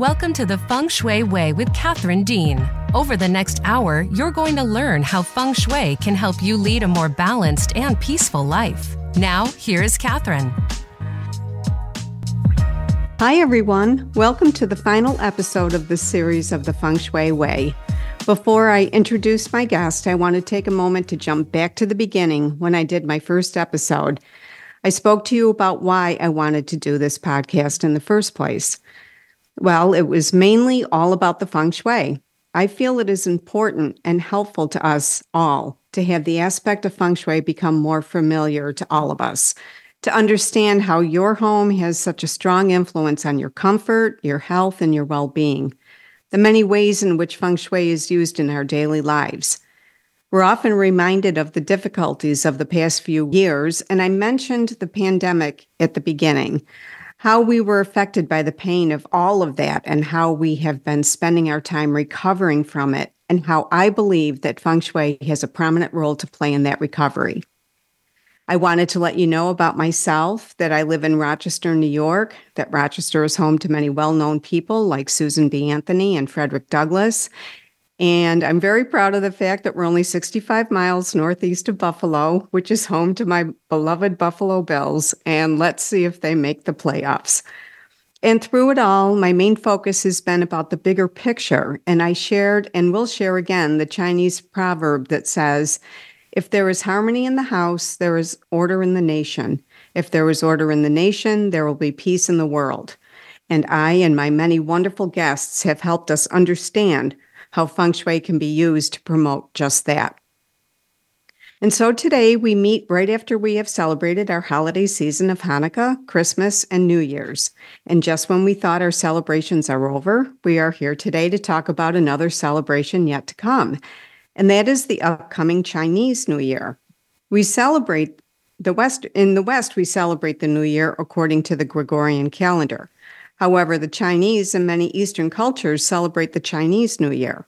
Welcome to the Feng Shui Way with Catherine Dean. Over the next hour, you're going to learn how Feng Shui can help you lead a more balanced and peaceful life. Now, here is Catherine. Hi, everyone. Welcome to the final episode of the series of the Feng Shui Way. Before I introduce my guest, I want to take a moment to jump back to the beginning when I did my first episode. I spoke to you about why I wanted to do this podcast in the first place. Well, it was mainly all about the feng shui. I feel it is important and helpful to us all to have the aspect of feng shui become more familiar to all of us, to understand how your home has such a strong influence on your comfort, your health, and your well being, the many ways in which feng shui is used in our daily lives. We're often reminded of the difficulties of the past few years, and I mentioned the pandemic at the beginning how we were affected by the pain of all of that and how we have been spending our time recovering from it, and how I believe that feng shui has a prominent role to play in that recovery. I wanted to let you know about myself that I live in Rochester, New York, that Rochester is home to many well known people like Susan B. Anthony and Frederick Douglass, and I'm very proud of the fact that we're only 65 miles northeast of Buffalo, which is home to my beloved Buffalo Bills. And let's see if they make the playoffs. And through it all, my main focus has been about the bigger picture. And I shared and will share again the Chinese proverb that says, if there is harmony in the house, there is order in the nation. If there is order in the nation, there will be peace in the world. And I and my many wonderful guests have helped us understand how feng shui can be used to promote just that. And so today we meet right after we have celebrated our holiday season of Hanukkah, Christmas, and New Year's. And just when we thought our celebrations are over, we are here today to talk about another celebration yet to come. And that is the upcoming Chinese New Year. We celebrate the West, in the West, we celebrate the New Year according to the Gregorian calendar. However, the Chinese and many Eastern cultures celebrate the Chinese New Year.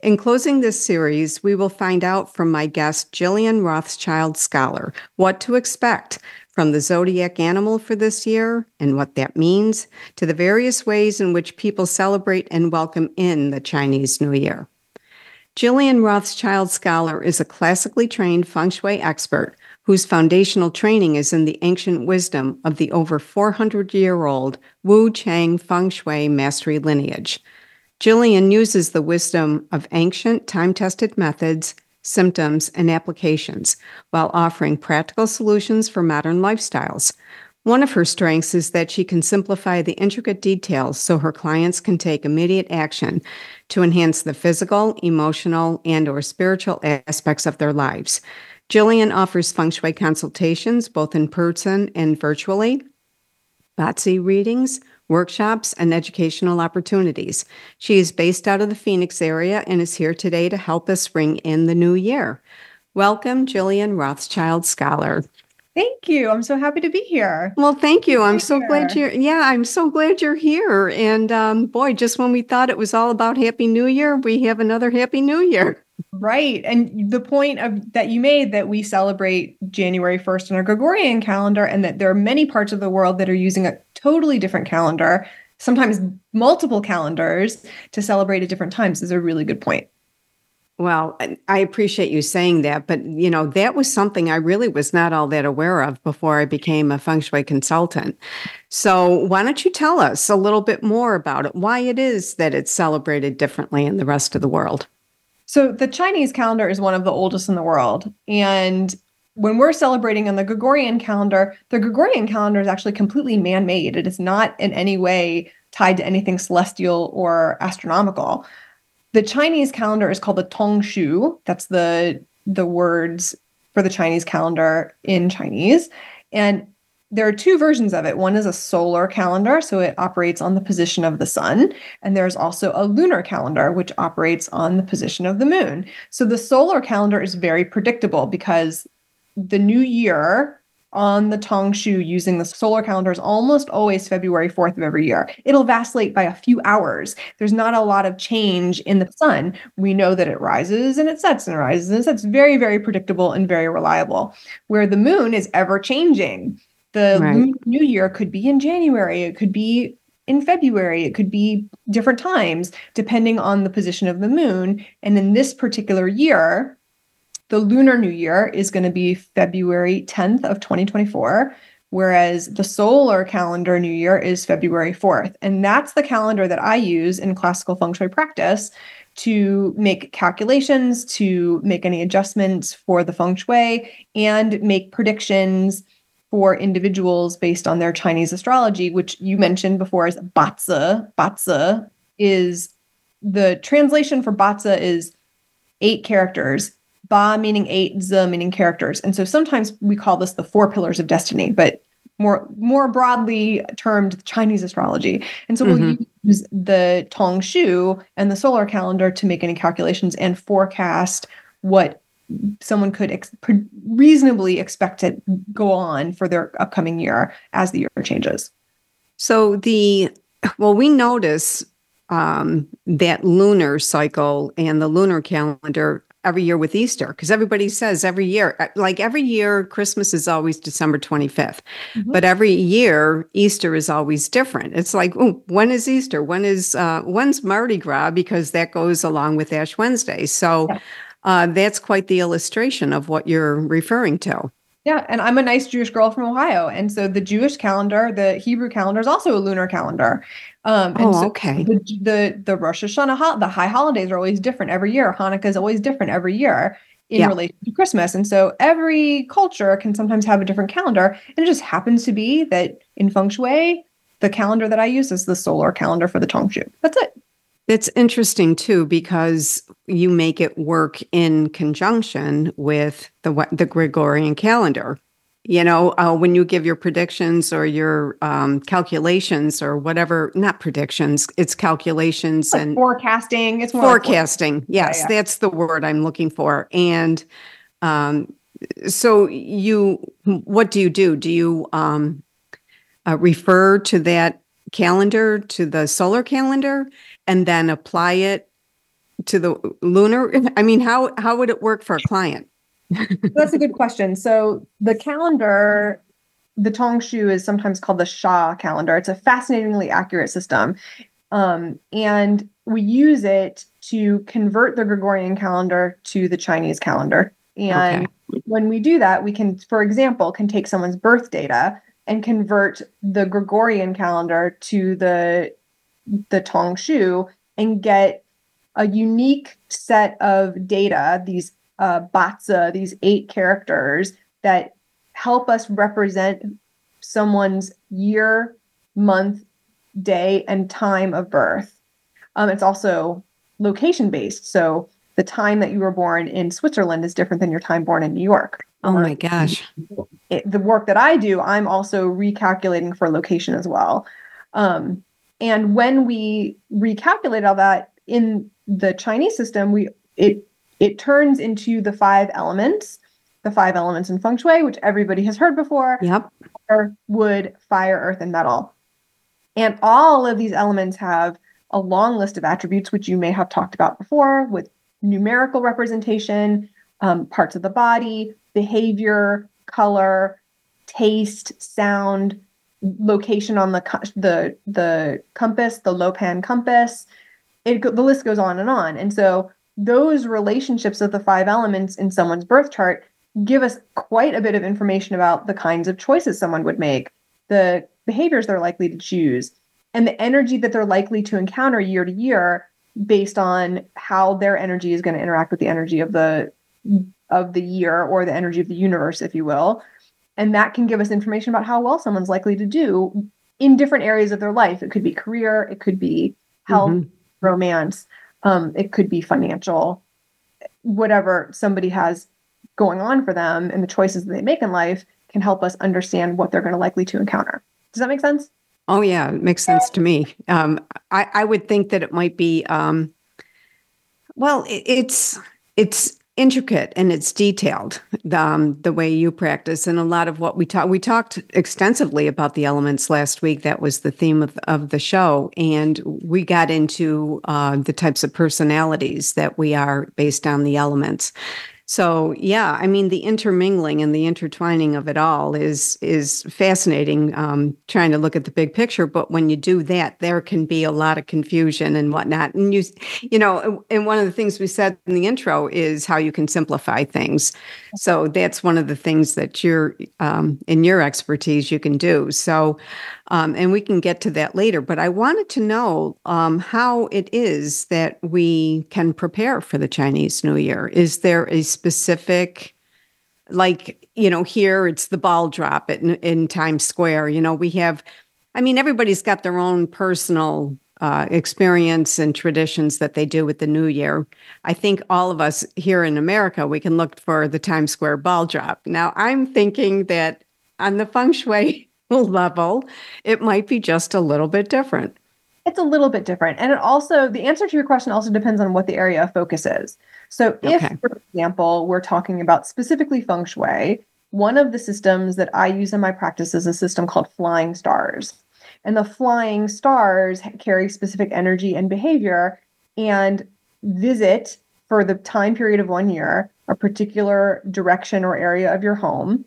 In closing this series, we will find out from my guest, Jillian Rothschild Scholar, what to expect from the zodiac animal for this year and what that means, to the various ways in which people celebrate and welcome in the Chinese New Year. Jillian Rothschild Scholar is a classically trained feng shui expert whose foundational training is in the ancient wisdom of the over 400 year old Wu Chang Feng Shui mastery lineage. Jillian uses the wisdom of ancient, time tested methods, symptoms, and applications while offering practical solutions for modern lifestyles. One of her strengths is that she can simplify the intricate details so her clients can take immediate action to enhance the physical, emotional, and or spiritual aspects of their lives. Jillian offers feng shui consultations both in person and virtually, Bazi readings, workshops, and educational opportunities. She is based out of the Phoenix area and is here today to help us ring in the new year. Welcome, Jillian Rothschild Scholar. Thank you. I'm so happy to be here. Well, thank you. I'm so here. glad you're. Yeah, I'm so glad you're here. And um, boy, just when we thought it was all about Happy New Year, we have another Happy New Year. Right. And the point of that you made that we celebrate January 1st in our Gregorian calendar and that there are many parts of the world that are using a totally different calendar, sometimes multiple calendars to celebrate at different times is a really good point. Well, I appreciate you saying that, but you know, that was something I really was not all that aware of before I became a feng shui consultant. So, why don't you tell us a little bit more about it, why it is that it's celebrated differently in the rest of the world? So, the Chinese calendar is one of the oldest in the world. And when we're celebrating on the Gregorian calendar, the Gregorian calendar is actually completely man made. It is not in any way tied to anything celestial or astronomical. The Chinese calendar is called the Tongshu. That's the the words for the Chinese calendar in Chinese. And there are two versions of it. One is a solar calendar, so it operates on the position of the sun. And there's also a lunar calendar, which operates on the position of the moon. So the solar calendar is very predictable because the new year on the Tongshu using the solar calendar is almost always February 4th of every year. It'll vacillate by a few hours. There's not a lot of change in the sun. We know that it rises and it sets and rises and it sets. Very, very predictable and very reliable. Where the moon is ever changing. The right. new year could be in January, it could be in February. It could be different times depending on the position of the moon. And in this particular year, the lunar new year is going to be February 10th of 2024 whereas the solar calendar new year is February 4th. And that's the calendar that I use in classical feng shui practice to make calculations, to make any adjustments for the feng shui, and make predictions for individuals based on their Chinese astrology, which you mentioned before as Bazi. Bazi is the translation for Bazi is eight characters. Ba meaning eight, Zi meaning characters. And so sometimes we call this the four pillars of destiny, but more more broadly termed Chinese astrology. And so mm-hmm. we'll use the Tong Shu and the solar calendar to make any calculations and forecast what someone could ex- reasonably expect to go on for their upcoming year as the year changes. So the well, we notice um, that lunar cycle and the lunar calendar every year with Easter because everybody says every year, like every year, Christmas is always December 25th. Mm-hmm. But every year, Easter is always different. It's like, oh, when is Easter? When is, uh, when's Mardi Gras? Because that goes along with Ash Wednesday. So yeah. Uh, that's quite the illustration of what you're referring to. Yeah, and I'm a nice Jewish girl from Ohio, and so the Jewish calendar, the Hebrew calendar, is also a lunar calendar. Um, and oh, so okay. The, the the Rosh Hashanah, the high holidays are always different every year. Hanukkah is always different every year in yeah. relation to Christmas, and so every culture can sometimes have a different calendar. And it just happens to be that in feng shui, the calendar that I use is the solar calendar for the Tongshu. That's it. It's interesting too because you make it work in conjunction with the the Gregorian calendar. You know, uh, when you give your predictions or your um, calculations or whatever, not predictions, it's calculations like and forecasting. It's forecasting. Like yes, yeah, yeah. that's the word I'm looking for. And um, so, you, what do you do? Do you um, uh, refer to that calendar, to the solar calendar? And then apply it to the lunar? I mean, how how would it work for a client? That's a good question. So the calendar, the Tongshu is sometimes called the Xia calendar. It's a fascinatingly accurate system. Um, and we use it to convert the Gregorian calendar to the Chinese calendar. And okay. when we do that, we can, for example, can take someone's birth data and convert the Gregorian calendar to the the Tong Shu and get a unique set of data, these uh, Bazi, these eight characters that help us represent someone's year, month, day, and time of birth. Um, it's also location based. So the time that you were born in Switzerland is different than your time born in New York. Oh my gosh. It, the work that I do, I'm also recalculating for location as well. Um, and when we recalculate all that in the Chinese system, we it it turns into the five elements, the five elements in feng shui, which everybody has heard before. Yep. wood, fire, earth, and metal. And all of these elements have a long list of attributes, which you may have talked about before, with numerical representation, um, parts of the body, behavior, color, taste, sound, location on the the the compass, the Luopan compass. It the list goes on and on. And so those relationships of the five elements in someone's birth chart give us quite a bit of information about the kinds of choices someone would make, the behaviors they're likely to choose, and the energy that they're likely to encounter year to year based on how their energy is going to interact with the energy of the of the year or the energy of the universe if you will and that can give us information about how well someone's likely to do in different areas of their life. It could be career, it could be health, mm-hmm. romance, um, it could be financial, whatever somebody has going on for them and the choices that they make in life can help us understand what they're going to likely to encounter. Does that make sense? Oh yeah, it makes sense to me. Um, I, I would think that it might be, um, well, it, it's it's intricate and it's detailed um, the way you practice and a lot of what we talked we talked extensively about the elements last week. That was the theme of, of the show. And we got into uh, the types of personalities that we are based on the elements So yeah, I mean the intermingling and the intertwining of it all is is fascinating. Um, trying to look at the big picture, but when you do that, there can be a lot of confusion and whatnot. And you, you know, and one of the things we said in the intro is how you can simplify things. So that's one of the things that you're um, in your expertise you can do. So, um, and we can get to that later. But I wanted to know um, how it is that we can prepare for the Chinese New Year. Is there a specific like you know here it's the ball drop in, in times square you know we have i mean everybody's got their own personal uh, experience and traditions that they do with the new year i think all of us here in america we can look for the times square ball drop now i'm thinking that on the feng shui level it might be just a little bit different it's a little bit different and it also the answer to your question also depends on what the area of focus is so, if, okay. for example, we're talking about specifically feng shui, one of the systems that I use in my practice is a system called flying stars. And the flying stars carry specific energy and behavior and visit for the time period of one year a particular direction or area of your home.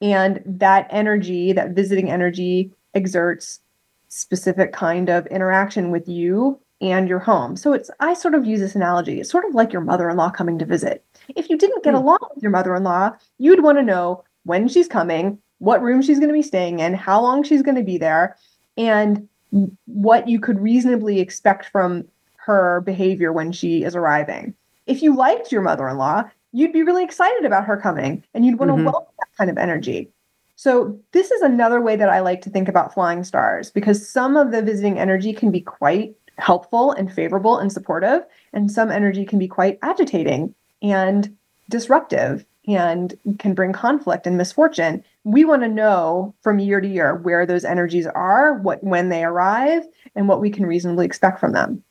And that energy, that visiting energy, exerts specific kind of interaction with you and your home. So it's I sort of use this analogy. It's sort of like your mother-in-law coming to visit. If you didn't get mm. along with your mother-in-law, you'd want to know when she's coming, what room she's going to be staying in, how long she's going to be there, and what you could reasonably expect from her behavior when she is arriving. If you liked your mother-in-law, you'd be really excited about her coming and you'd want mm-hmm. to welcome that kind of energy. So, this is another way that I like to think about flying stars because some of the visiting energy can be quite helpful and favorable and supportive, and some energy can be quite agitating and disruptive and can bring conflict and misfortune. We want to know from year to year where those energies are, what when they arrive, and what we can reasonably expect from them.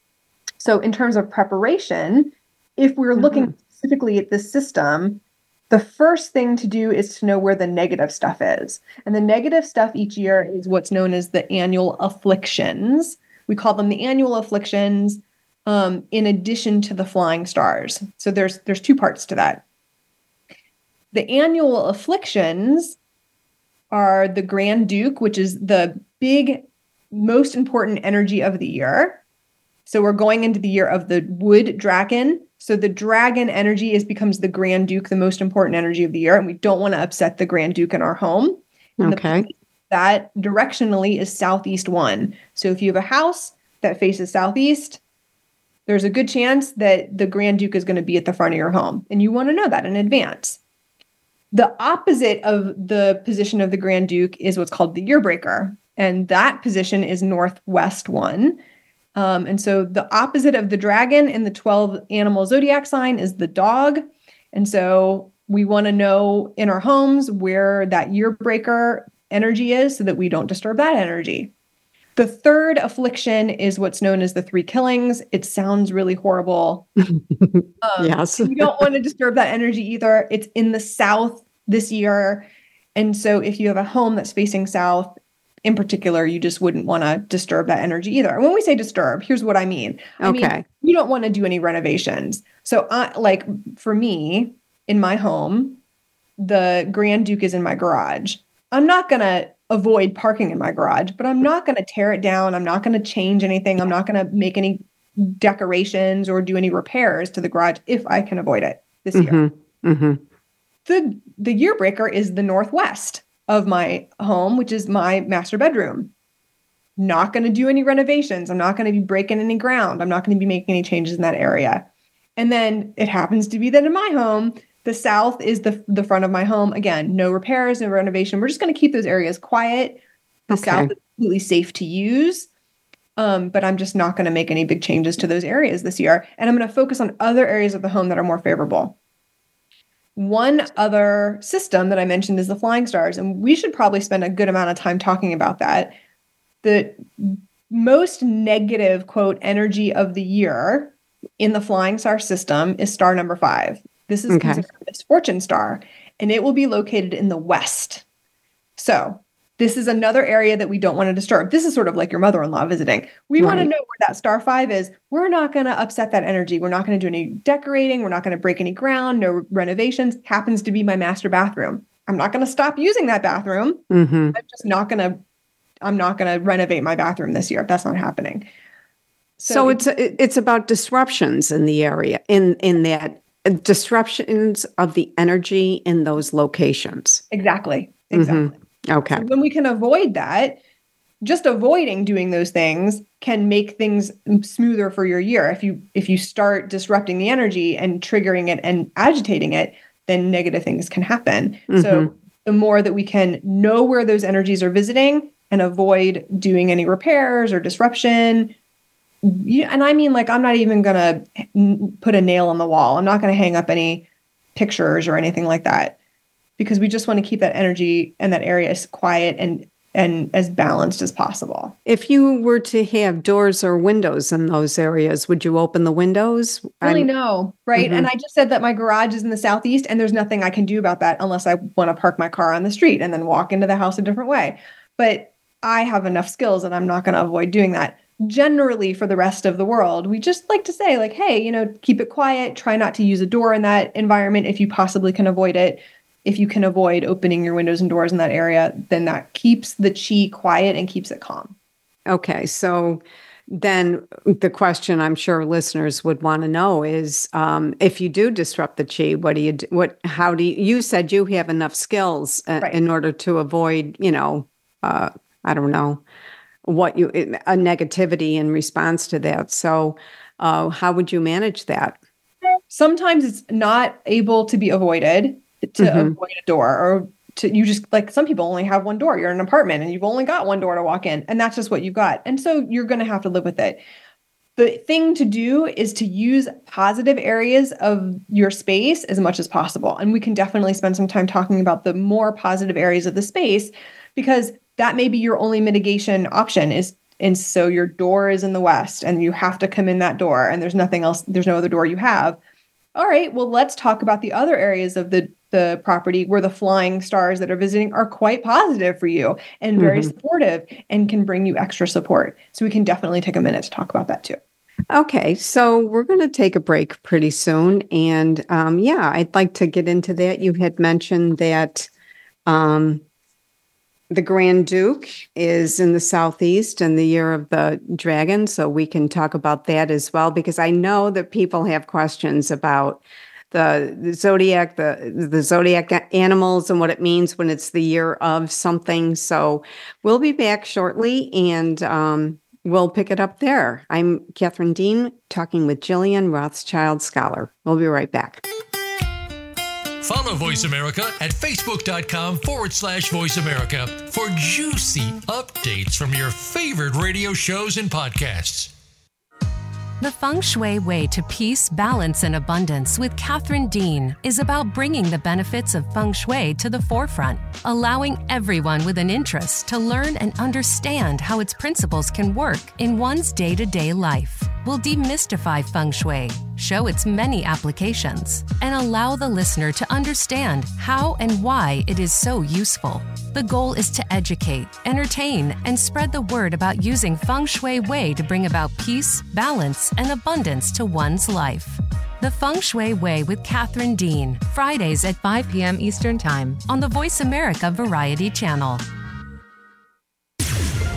So, in terms of preparation, if we're mm-hmm. looking specifically at this system, the first thing to do is to know where the negative stuff is. And the negative stuff each year is what's known as the annual afflictions. We call them the annual afflictions um, in addition to the flying stars. So there's there's two parts to that. The annual afflictions are the Grand Duke, which is the big, most important energy of the year. So we're going into the year of the wood dragon. So the dragon energy is becomes the Grand Duke, the most important energy of the year, and we don't want to upset the Grand Duke in our home. Okay. That directionally is southeast one. So if you have a house that faces southeast, there's a good chance that the Grand Duke is going to be at the front of your home. And you want to know that in advance. The opposite of the position of the Grand Duke is what's called the year breaker. And that position is northwest one. Um, and so the opposite of the dragon in the 12 animal zodiac sign is the dog. And so we want to know in our homes where that year breaker energy is so that we don't disturb that energy. The third affliction is what's known as the three killings. It sounds really horrible. Um, yes. you don't want to disturb that energy either. It's in the south this year. And so if you have a home that's facing south, in particular, you just wouldn't want to disturb that energy either. When we say disturb, here's what I mean. I okay. Mean, you don't want to do any renovations. So, I, like for me in my home, the Grand Duke is in my garage. I'm not going to avoid parking in my garage, but I'm not going to tear it down. I'm not going to change anything. I'm not going to make any decorations or do any repairs to the garage if I can avoid it this mm-hmm. year. Mm-hmm. The the year breaker is the northwest of my home, which is my master bedroom. Not going to do any renovations. I'm not going to be breaking any ground. I'm not going to be making any changes in that area. And then it happens to be that in my home, the south is the the front of my home. Again, no repairs, no renovation. We're just going to keep those areas quiet. The okay. south is completely safe to use. Um, but I'm just not going to make any big changes to those areas this year. And I'm going to focus on other areas of the home that are more favorable. One other system that I mentioned is the flying stars, and we should probably spend a good amount of time talking about that. The most negative quote energy of the year in the flying star system is star number five. This is okay. considered a misfortune star, and it will be located in the west. So this is another area that we don't want to disturb. This is sort of like your mother in law visiting. We right. want to know where that star five is. We're not going to upset that energy. We're not going to do any decorating. We're not going to break any ground, no renovations. Happens to be my master bathroom. I'm not going to stop using that bathroom. Mm-hmm. I'm just not going to. I'm not going to renovate my bathroom this year. That's not happening. So, so it's it's about disruptions in the area in in that uh, disruptions of the energy in those locations. Exactly. Exactly. Mm-hmm. Okay. When we can avoid that, just avoiding doing those things can make things smoother for your year. If you if you start disrupting the energy and triggering it and agitating it, then negative things can happen. Mm-hmm. So the more that we can know where those energies are visiting and avoid doing any repairs or disruption. And I mean, like, I'm not even going to put a nail on the wall. I'm not going to hang up any pictures or anything like that because we just want to keep that energy and that area as quiet and and as balanced as possible. If you were to have doors or windows in those areas, would you open the windows? Really, I'm, no, right? Mm-hmm. And I just said that my garage is in the southeast, and there's nothing I can do about that unless I want to park my car on the street and then walk into the house a different way. But I have enough skills, and I'm not going to avoid doing that. Generally, for the rest of the world, we just like to say, like, hey, you know, keep it quiet. Try not to use a door in that environment if you possibly can avoid it if you can avoid opening your windows and doors in that area, then that keeps the chi quiet and keeps it calm. Okay. So then the question I'm sure listeners would want to know is um, if you do disrupt the chi, what do you do? What, how do you, you said you have enough skills uh, right. in order to avoid, you know, uh, I don't know, what you, a negativity in response to that. So, uh, how would you manage that? Sometimes it's not able to be avoided to mm-hmm. avoid a door or to you just like some people only have one door you're in an apartment and you've only got one door to walk in and that's just what you've got and so you're going to have to live with it the thing to do is to use positive areas of your space as much as possible and we can definitely spend some time talking about the more positive areas of the space because that may be your only mitigation option is and so your door is in the west and you have to come in that door and there's nothing else there's no other door you have all right well let's talk about the other areas of the the property where the flying stars that are visiting are quite positive for you and very mm-hmm. supportive and can bring you extra support. So we can definitely take a minute to talk about that too. Okay, so we're going to take a break pretty soon. And um, yeah, I'd like to get into that. You had mentioned that um, the Grand Duke is in the Southeast in the year of the dragon. So we can talk about that as well, because I know that people have questions about the, zodiac, the the zodiac animals, and what it means when it's the year of something. So we'll be back shortly, and um, we'll pick it up there. I'm Catherine Dean, talking with Jillian Rothschild Scholar. We'll be right back. Follow Voice America at facebook.com forward slash voice America for juicy updates from your favorite radio shows and podcasts. The Feng Shui way to peace, balance, and abundance with Catherine Dean is about bringing the benefits of Feng Shui to the forefront, allowing everyone with an interest to learn and understand how its principles can work in one's day to day life. We'll demystify feng shui, show its many applications, and allow the listener to understand how and why it is so useful. The goal is to educate, entertain, and spread the word about using feng shui way to bring about peace, balance, and abundance to one's life. The Feng Shui Way with Catherine Dean, Fridays at 5 p.m. Eastern Time on the Voice America Variety Channel.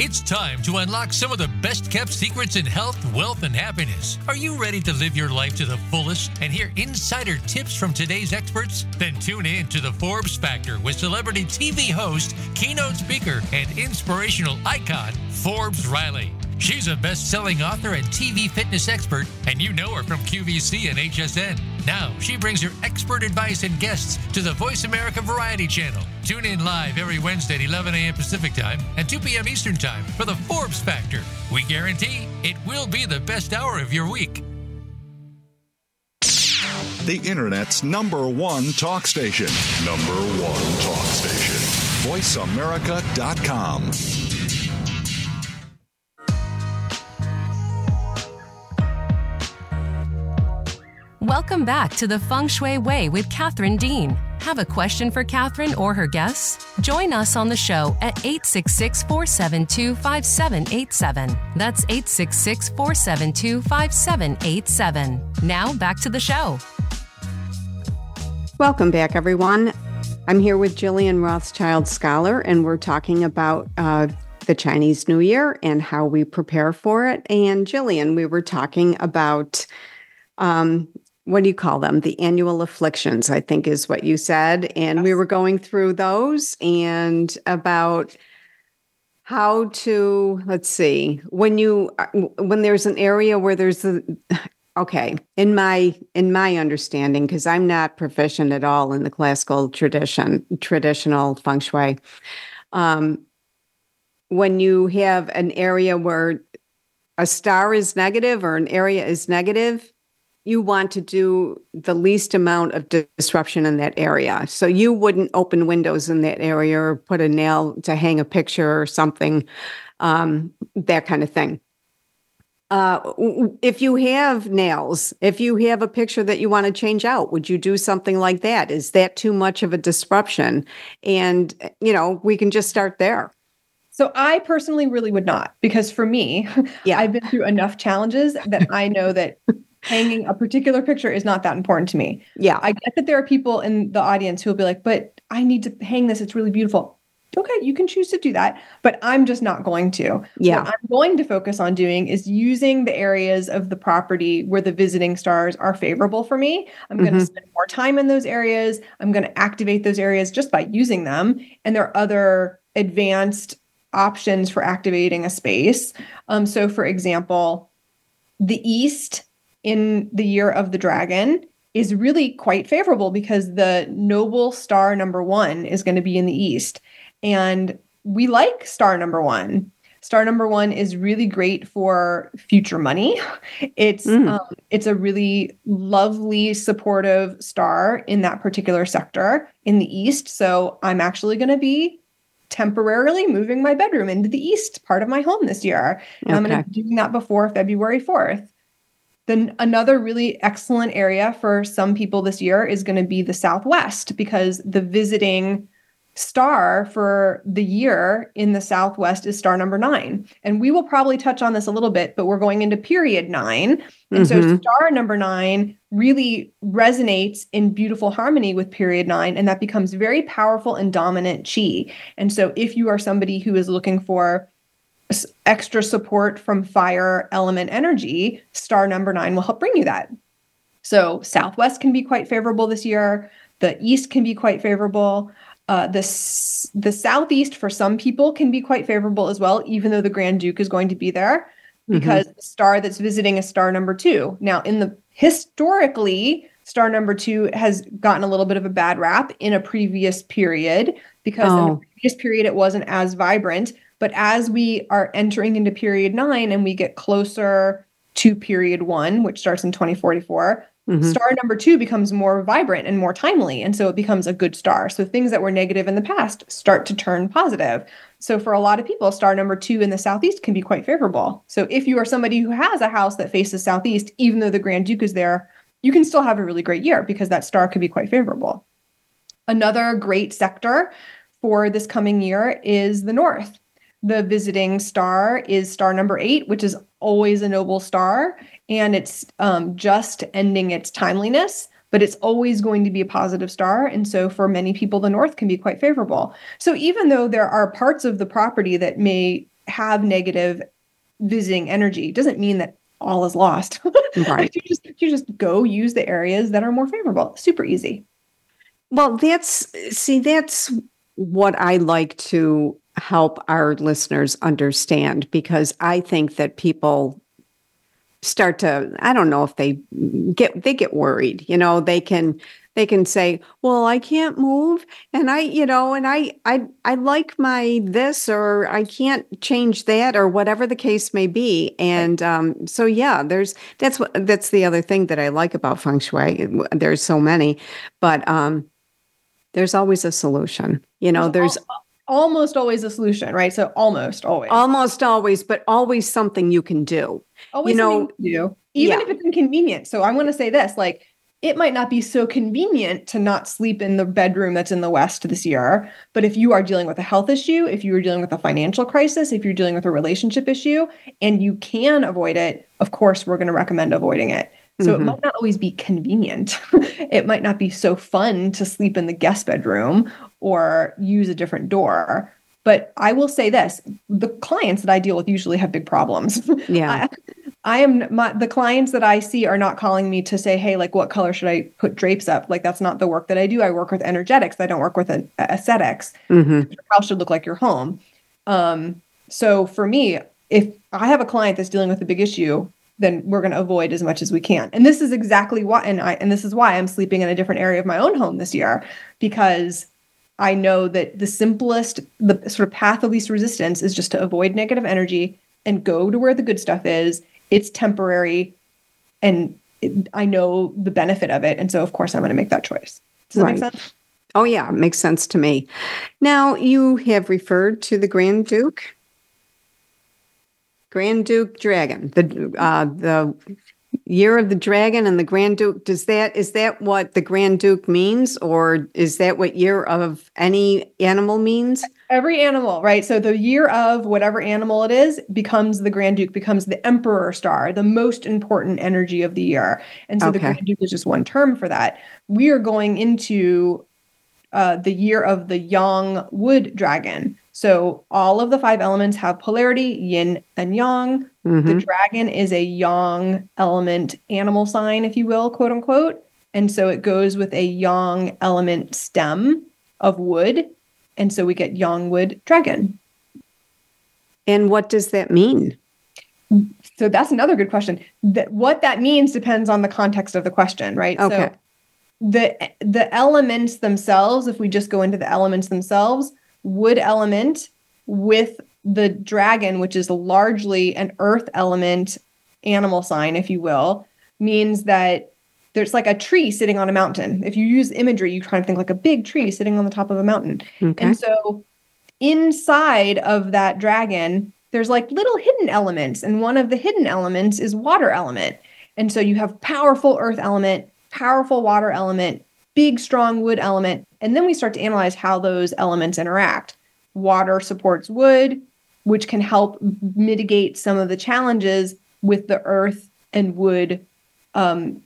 It's time to unlock some of the best kept secrets in health, wealth, and happiness. Are you ready to live your life to the fullest and hear insider tips from today's experts? Then tune in to the Forbes Factor with celebrity TV host, keynote speaker, and inspirational icon, Forbes Riley. She's a best selling author and TV fitness expert, and you know her from QVC and HSN. Now, she brings her expert advice and guests to the Voice America Variety Channel. Tune in live every Wednesday at 11 a.m. Pacific Time and 2 p.m. Eastern Time for the Forbes Factor. We guarantee it will be the best hour of your week. The Internet's number one talk station. Number one talk station. VoiceAmerica.com. Welcome back to the Feng Shui Way with Catherine Dean. Have a question for Catherine or her guests? Join us on the show at 866 472 5787. That's 866 472 5787. Now back to the show. Welcome back, everyone. I'm here with Jillian Rothschild Scholar, and we're talking about uh, the Chinese New Year and how we prepare for it. And Jillian, we were talking about um, what do you call them? The annual afflictions, I think is what you said. And we were going through those and about how to, let's see, when you, when there's an area where there's a, okay, in my, in my understanding, because I'm not proficient at all in the classical tradition, traditional feng shui. Um, when you have an area where a star is negative or an area is negative, you want to do the least amount of disruption in that area. So you wouldn't open windows in that area or put a nail to hang a picture or something, um, that kind of thing. Uh, if you have nails, if you have a picture that you want to change out, would you do something like that? Is that too much of a disruption? And, you know, we can just start there. So I personally really would not, because for me, yeah. I've been through enough challenges that I know that hanging a particular picture is not that important to me. Yeah. I get that there are people in the audience who will be like, but I need to hang this. It's really beautiful. Okay, you can choose to do that, but I'm just not going to. Yeah. What I'm going to focus on doing is using the areas of the property where the visiting stars are favorable for me. I'm mm-hmm. going to spend more time in those areas. I'm going to activate those areas just by using them. And there are other advanced options for activating a space. Um, so, for example, the East in the year of the dragon is really quite favorable because the noble star number one is going to be in the east. And we like star number one. Star number one is really great for future money. It's mm. um, it's a really lovely, supportive star in that particular sector in the east. So I'm actually going to be temporarily moving my bedroom into the east part of my home this year. Okay. I'm going to be doing that before February 4th. Then another really excellent area for some people this year is going to be the Southwest because the visiting star for the year in the Southwest is star number nine. And we will probably touch on this a little bit, but we're going into period nine. And mm-hmm. so star number nine really resonates in beautiful harmony with period nine. And that becomes very powerful and dominant chi. And so if you are somebody who is looking for extra support from fire element energy, star number nine will help bring you that. So, Southwest can be quite favorable this year. The East can be quite favorable. Uh, the, the Southeast, for some people, can be quite favorable as well, even though the Grand Duke is going to be there mm-hmm. because mm-hmm. the star that's visiting is star number two. Now, in the historically, star number two has gotten a little bit of a bad rap in a previous period because oh. in the oh. previous period it wasn't as vibrant but as we are entering into period nine and we get closer to period one, which starts in 2044, mm-hmm. star number two becomes more vibrant and more timely. And so it becomes a good star. So things that were negative in the past start to turn positive. So for a lot of people, star number two in the southeast can be quite favorable. So if you are somebody who has a house that faces southeast, even though the Grand Duke is there, you can still have a really great year because that star could be quite favorable. Another great sector for this coming year is the north. The visiting star is star number eight, which is always a noble star, and it's um, just ending its timeliness, but it's always going to be a positive star. And so for many people, the north can be quite favorable. So even though there are parts of the property that may have negative visiting energy, doesn't mean that all is lost. Right. you just you just go use the areas that are more favorable. Super easy. Well, that's see, that's what I like to help our listeners understand because I think that people start to i don't know if they get they get worried you know they can they can say well i can't move and i you know and i i i like my this or i can't change that or whatever the case may be. And um so yeah there's that's what that's the other thing that i like about feng shui. There's so many but um there's always a solution you know there's almost always a solution right so almost always almost always but always something you can do always you know you do even yeah. if it's inconvenient so i want to say this like it might not be so convenient to not sleep in the bedroom that's in the West this year. But if you are dealing with a health issue, if you are dealing with a financial crisis, if you're dealing with a relationship issue, and you can avoid it, of course, we're going to recommend avoiding it. So mm-hmm. it might not always be convenient. it might not be so fun to sleep in the guest bedroom or use a different door. But I will say this the clients that I deal with usually have big problems. Yeah. I, I am my, the clients that I see are not calling me to say, hey, like what color should I put drapes up? Like that's not the work that I do. I work with energetics. I don't work with an, aesthetics. Mm-hmm. Your house should look like your home. Um, so for me, if I have a client that's dealing with a big issue, then we're going to avoid as much as we can. And this is exactly why, and I, and this is why I'm sleeping in a different area of my own home this year, because I know that the simplest, the sort of path of least resistance is just to avoid negative energy and go to where the good stuff is it's temporary and it, I know the benefit of it. And so, of course, I'm going to make that choice. Does that right. make sense? Oh, yeah, it makes sense to me. Now, you have referred to the Grand Duke. Grand Duke Dragon, the uh, the Year of the Dragon and the Grand Duke. Does that is that what the Grand Duke means, or is that what Year of any animal means? Every animal, right? So the year of whatever animal it is becomes the Grand Duke, becomes the Emperor star, the most important energy of the year. And so okay. the Grand Duke is just one term for that. We are going into uh, the year of the Yang Wood Dragon. So all of the five elements have polarity, yin and yang. Mm-hmm. The dragon is a yang element animal sign, if you will, quote unquote. And so it goes with a yang element stem of wood. And so we get yang wood dragon. And what does that mean? So that's another good question. That what that means depends on the context of the question, right? Okay. So the the elements themselves, if we just go into the elements themselves, wood element with the dragon, which is largely an earth element animal sign, if you will, means that there's like a tree sitting on a mountain. If you use imagery, you try to think like a big tree sitting on the top of a mountain. Okay. And so inside of that dragon, there's like little hidden elements. And one of the hidden elements is water element. And so you have powerful earth element, powerful water element, big, strong wood element. And then we start to analyze how those elements interact. Water supports wood, which can help mitigate some of the challenges with the earth and wood um,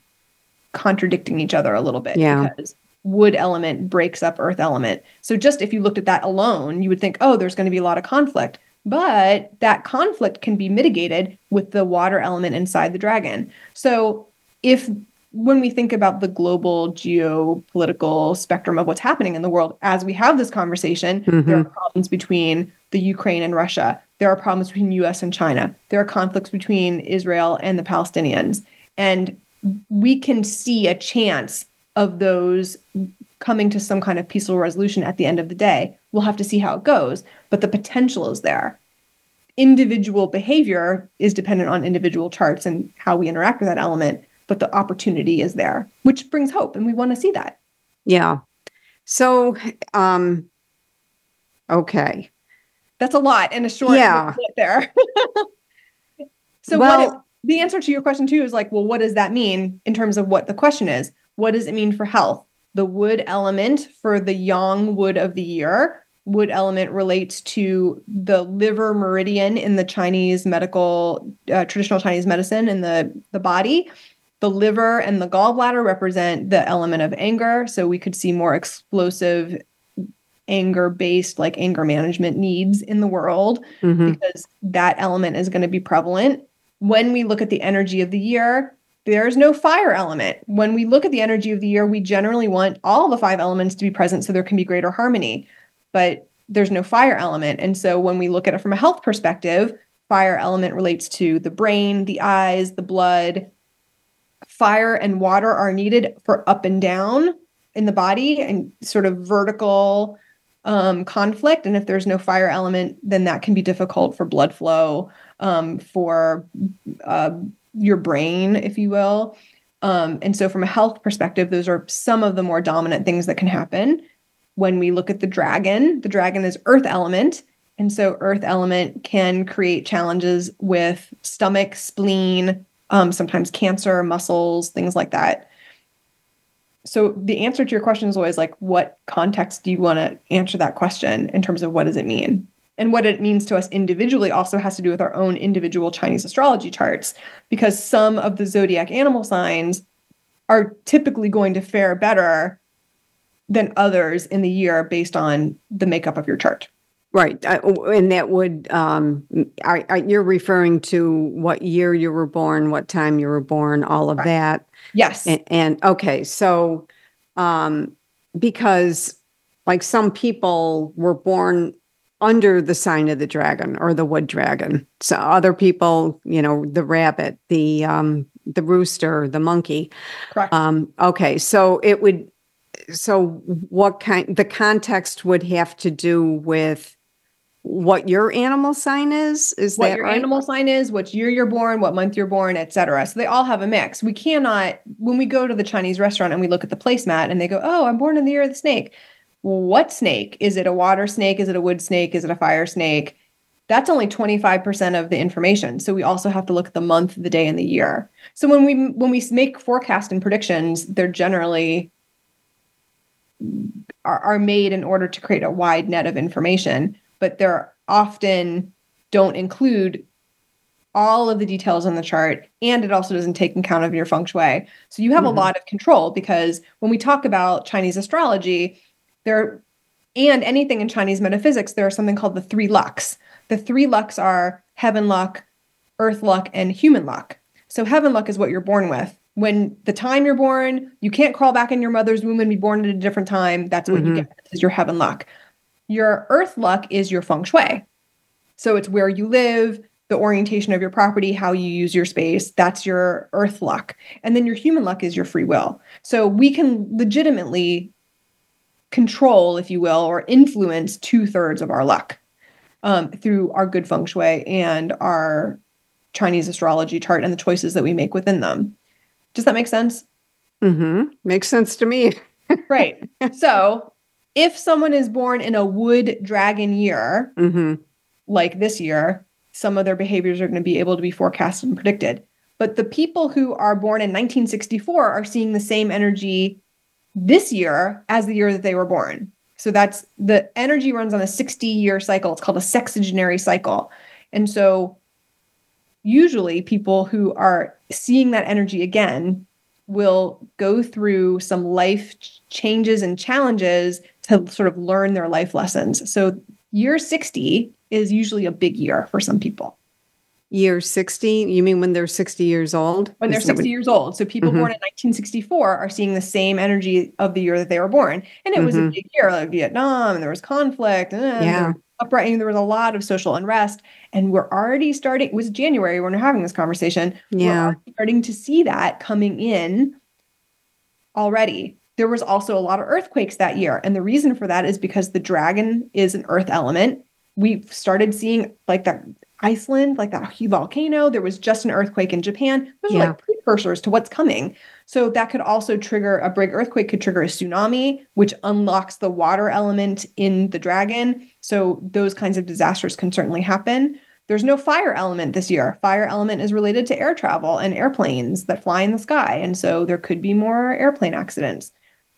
contradicting each other a little bit. Yeah. Because wood element breaks up earth element. So just if you looked at that alone, you would think, oh, there's going to be a lot of conflict. But that conflict can be mitigated with the water element inside the dragon. So if when we think about the global geopolitical spectrum of what's happening in the world, as we have this conversation, mm-hmm. there are problems between the Ukraine and Russia. There are problems between US and China. There are conflicts between Israel and the Palestinians. And we can see a chance of those coming to some kind of peaceful resolution at the end of the day. We'll have to see how it goes, but the potential is there. Individual behavior is dependent on individual charts and how we interact with that element but the opportunity is there, which brings hope. And we want to see that. Yeah. So, um, okay. That's a lot in a short yeah. there. so well, the answer to your question too is like, well, what does that mean in terms of what the question is? What does it mean for health? The wood element for the yang wood of the year. Wood element relates to the liver meridian in the Chinese medical, uh, traditional Chinese medicine in the, the body. The liver and the gallbladder represent the element of anger. So we could see more explosive anger based, like anger management needs in the world mm-hmm. because that element is going to be prevalent. When we look at the energy of the year, there's no fire element. When we look at the energy of the year, we generally want all the five elements to be present so there can be greater harmony. But there's no fire element. And so when we look at it from a health perspective, fire element relates to the brain, the eyes, the blood. Fire and water are needed for up and down in the body and sort of vertical um, conflict. And if there's no fire element, then that can be difficult for blood flow, um, for uh, your brain, if you will. Um, and so, from a health perspective, those are some of the more dominant things that can happen. When we look at the dragon, the dragon is earth element. And so, earth element can create challenges with stomach, spleen, um, sometimes cancer, muscles, things like that. So, the answer to your question is always like, what context do you want to answer that question in terms of what does it mean? And what it means to us individually also has to do with our own individual Chinese astrology charts, because some of the zodiac animal signs are typically going to fare better than others in the year based on the makeup of your chart. Right. Uh, and that would, um, I, I, you're referring to what year you were born, what time you were born, all of right. that. Yes. And, and okay. So, um, because like some people were born under the sign of the dragon or the wood dragon. So other people, you know, the rabbit, the um the rooster, the monkey. Correct. Um okay, so it would so what kind the context would have to do with what your animal sign is is what that your right? animal sign is what year you're born what month you're born etc so they all have a mix we cannot when we go to the chinese restaurant and we look at the placemat and they go oh i'm born in the year of the snake what snake? Is it a water snake? Is it a wood snake? Is it a fire snake? That's only 25% of the information. So we also have to look at the month, the day, and the year. So when we when we make forecast and predictions, they're generally are, are made in order to create a wide net of information, but they're often don't include all of the details on the chart and it also doesn't take account of your feng shui. So you have mm-hmm. a lot of control because when we talk about Chinese astrology, there and anything in Chinese metaphysics, there are something called the three lucks. The three lucks are heaven luck, earth luck, and human luck. So heaven luck is what you're born with. When the time you're born, you can't crawl back in your mother's womb and be born at a different time. That's what mm-hmm. you get is your heaven luck. Your earth luck is your feng shui. So it's where you live, the orientation of your property, how you use your space. That's your earth luck. And then your human luck is your free will. So we can legitimately control, if you will, or influence two thirds of our luck um, through our good feng shui and our Chinese astrology chart and the choices that we make within them. Does that make sense? Mm-hmm. Makes sense to me. right. So if someone is born in a wood dragon year, mm-hmm. like this year, some of their behaviors are going to be able to be forecasted and predicted. But the people who are born in 1964 are seeing the same energy this year as the year that they were born. So that's the energy runs on a 60 year cycle. It's called a sexagenary cycle. And so usually people who are seeing that energy again will go through some life changes and challenges to sort of learn their life lessons. So year 60 is usually a big year for some people. Year 60 you mean when they're 60 years old? When they're 60 years old. So people mm-hmm. born in 1964 are seeing the same energy of the year that they were born. And it mm-hmm. was a mm-hmm. big year like vietnam and there was conflict and yeah. uprising there was a lot of social unrest. And we're already starting it was january when we're having this conversation. Yeah. we're starting to see that coming in already there was also a lot of earthquakes that year and the reason for that is because the dragon is an earth element we've started seeing like that Iceland, like that volcano. There was just an earthquake in Japan. Those yeah. are like precursors to what's coming. So that could also trigger a big earthquake, could trigger a tsunami, which unlocks the water element in the dragon. So those kinds of disasters can certainly happen. There's no fire element this year. Fire element is related to air travel and airplanes that fly in the sky. And so there could be more airplane accidents.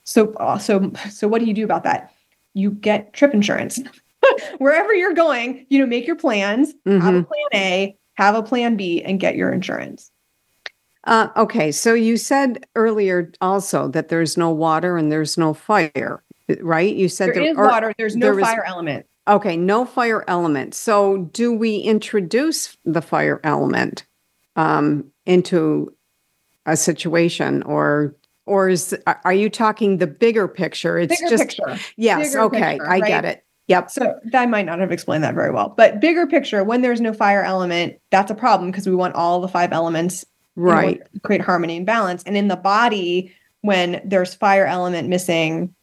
So, uh, so, so what do you do about that? You get trip insurance. wherever you're going, you know, make your plans, mm-hmm. have a mm-hmm. plan A, have a plan B, and get your insurance. Uh, okay, so you said earlier also that there's no water and there's no fire, right? You said there, there is or, water, there's no there fire element. Okay, no fire element. So, do we introduce the fire element um, into a situation, or or is are you talking the bigger picture? It's bigger just picture. yes. Bigger okay, picture, I right? get it. Yep. So that might not have explained that very well. But bigger picture, when there's no fire element, that's a problem because we want all the five elements Right. create harmony and balance. And in the body, when there's fire element missing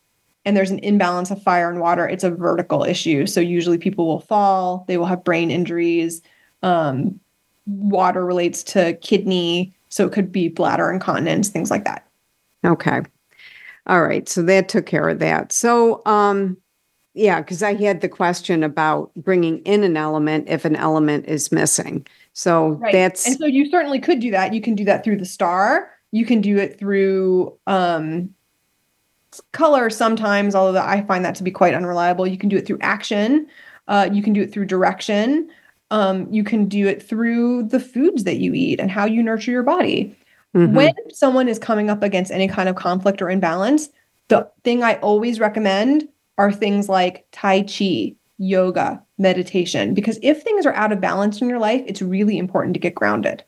and there's an imbalance of fire and water, it's a vertical issue. So usually people will fall, they will have brain injuries. Um, water relates to kidney, so it could be bladder incontinence, things like that. Okay. All right. So that took care of that. So, um, yeah, because I had the question about bringing in an element if an element is missing. So Right. that's And so you certainly could do that. You can do that through the star. You can do it through um, color sometimes, although I find that to be quite unreliable. You can do it through action. Uh, you can do it through direction. Um, you can do it through the foods that you eat and how you nurture your body. Mhm. When someone is coming up against any kind of conflict or imbalance, the thing I always recommend are things like Tai Chi, yoga, meditation, because if things are out of balance in your life, it's really important to get grounded.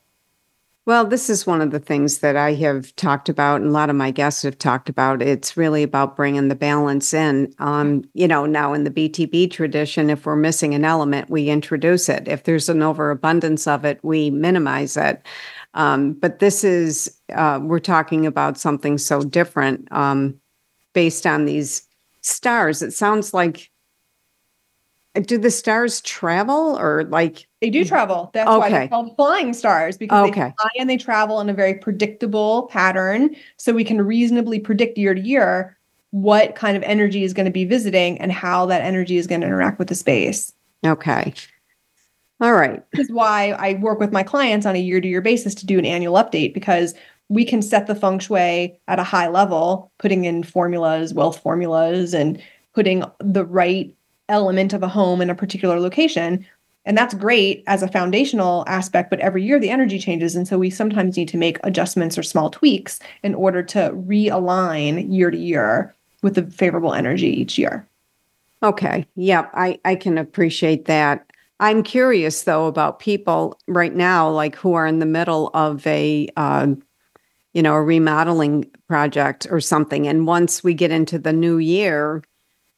Well, this is one of the things that I have talked about, and a lot of my guests have talked about. It's really about bringing the balance in. Um, you know, now in the BTB tradition, if we're missing an element, we introduce it. If there's an overabundance of it, we minimize it. Um, but this is, uh, we're talking about something so different um, based on these stars. It sounds like, do the stars travel or like, They do travel. That's why they're called flying stars because Okay. they fly and they travel in a very predictable pattern. So we can reasonably predict year to year what kind of energy is going to be visiting and how that energy is going to interact with the space. okay. All right. This is why I work with my clients on a year to year basis to do an annual update because we can set the feng shui at a high level, putting in formulas, wealth formulas, and putting the right element of a home in a particular location. And that's great as a foundational aspect, but every year the energy changes. And so we sometimes need to make adjustments or small tweaks in order to realign year to year with the favorable energy each year. Okay. Yep. I, I can appreciate that. I'm curious though about people right now, like who are in the middle of a, uh, you know, a remodeling project or something. And once we get into the new year,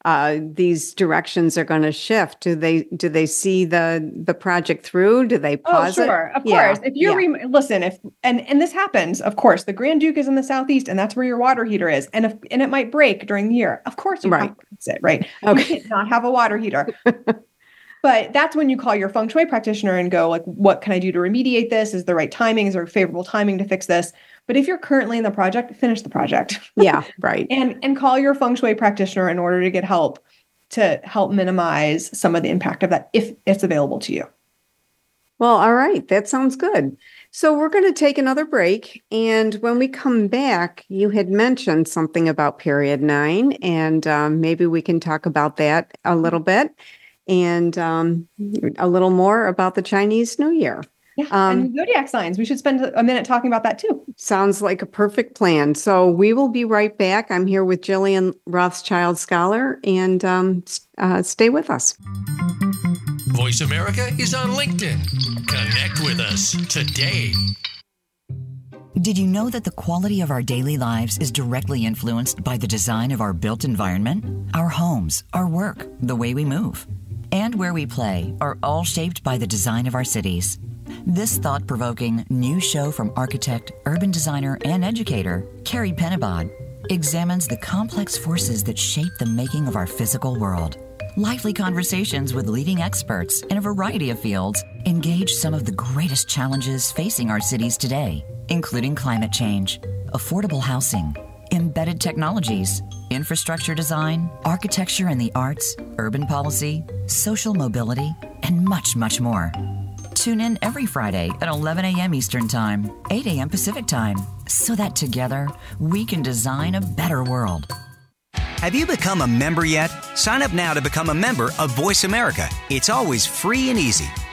uh, these directions are going to shift. Do they do they see the the project through? Do they pause oh, sure. it? Of Yeah, course. If you're yeah. rem- listen, if and and this happens, of course, the Grand Duke is in the southeast, and that's where your water heater is, and if and it might break during the year. Of course, you Right. have to fix it, right? Okay. You can't not have a water heater. but that's when you call your feng shui practitioner and go like, what can I do to remediate this? Is the right timing? Is there a favorable timing to fix this? But if you're currently in the project, finish the project yeah, right. and and call your feng shui practitioner in order to get help to help minimize some of the impact of that if it's available to you. Well, all right. That sounds good. So we're going to take another break. And when we come back, you had mentioned something about period nine, and um, maybe we can talk about that a little bit and um, a little more about the Chinese New Year. Yeah, Um, and zodiac signs. We should spend a minute talking about that too. Sounds like a perfect plan. So we will be right back. I'm here with Jillian Rothschild Scholar, and um, uh, stay with us. Voice America is on LinkedIn. Connect with us today. Did you know that the quality of our daily lives is directly influenced by the design of our built environment? Our homes, our work, the way we move, and where we play are all shaped by the design of our cities. This thought provoking new show from architect, urban designer, and educator, Carie Penabad, examines the complex forces that shape the making of our physical world. Lively conversations with leading experts in a variety of fields engage some of the greatest challenges facing our cities today, including climate change, affordable housing, embedded technologies, infrastructure design, architecture and the arts, urban policy, social mobility, and much, much more. Tune in every Friday at 11 a.m. Eastern Time, 8 a.m. Pacific Time, so that together we can design a better world. Have you become a member yet? Sign up now to become a member of Voice America. It's always free and easy.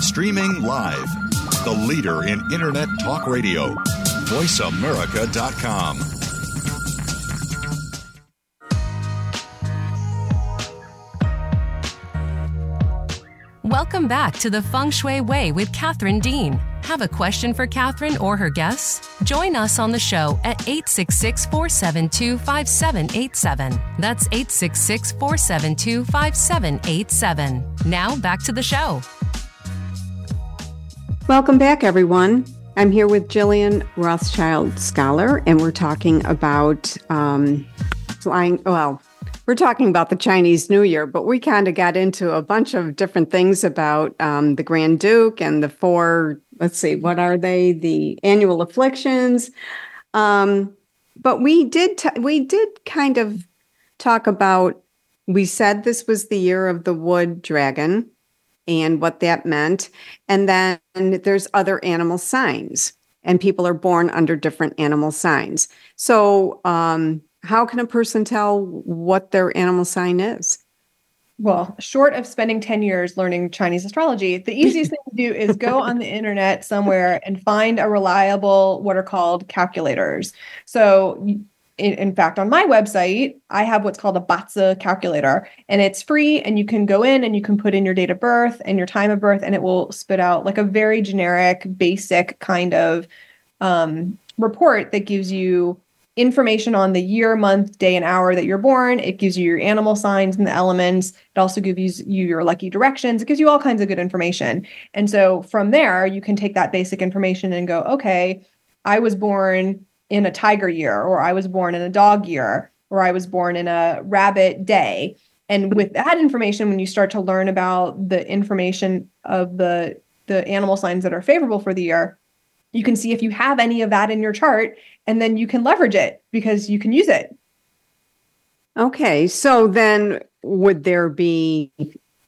Streaming live, the leader in Internet Talk Radio, voiceamerica.com. Welcome back to the Feng Shui Way with Catherine Dean. Have a question for Catherine or her guests? Join us on the show at 866 472 5787. That's 866 472 5787. Now back to the show. Welcome back, everyone. I'm here with Jillian Rothschild Scholar, and we're talking about um, flying. Well, we're talking about the Chinese New Year, but we kind of got into a bunch of different things about um, the Grand Duke and the four, let's see, what are they? The annual afflictions. Um, but we did, t- we did kind of talk about, we said this was the year of the wood dragon and what that meant. And then there's other animal signs, and people are born under different animal signs. So, um, how can a person tell what their animal sign is? Well, short of spending 10 years learning Chinese astrology, the easiest thing to do is go on the internet somewhere and find a reliable, what are called calculators. So, in, in, fact, on my website, I have what's called a Bazi calculator, and it's free. And you can go in and you can put in your date of birth and your time of birth, and it will spit out like a very generic, basic kind of um, report that gives you information on the year, month, day, and hour that you're born. It gives you your animal signs and the elements. It also gives you your lucky directions. It gives you all kinds of good information. And so from there, you can take that basic information and go, okay, I was born in a tiger year, or I was born in a dog year, or I was born in a rabbit day. And with that information, when you start to learn about the information of the the animal signs that are favorable for the year, you can see if you have any of that in your chart and then you can leverage it because you can use it. Okay. So then would there be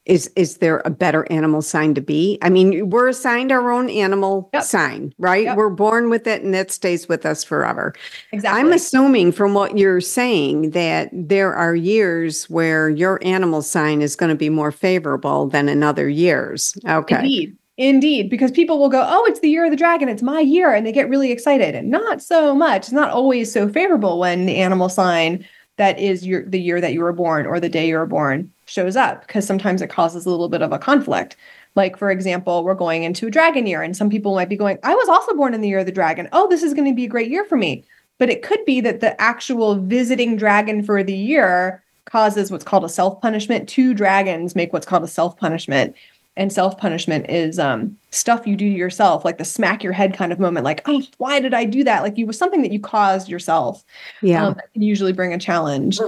is is there a better animal sign to be? I mean, we're assigned our own animal yep. sign, right? Yep. We're born with it and it stays with us forever. Exactly. I'm assuming from what you're saying that there are years where your animal sign is going to be more favorable than in other years. Okay. Indeed. Indeed, because people will go, Oh, it's the year of the dragon, it's my year, and they get really excited. And not so much. It's not always so favorable when the animal sign that is your the year that you were born or the day you were born shows up, because sometimes it causes a little bit of a conflict. Like, for example, we're going into a dragon year, and some people might be going, I was also born in the year of the dragon. Oh, this is going to be a great year for me. But it could be that the actual visiting dragon for the year causes what's called a self punishment. Two dragons make what's called a self punishment and self punishment is um, stuff you do to yourself, like the smack your head kind of moment, like, oh, why did I do that? Like you was something that you caused yourself. Yeah. Um, can usually bring a challenge.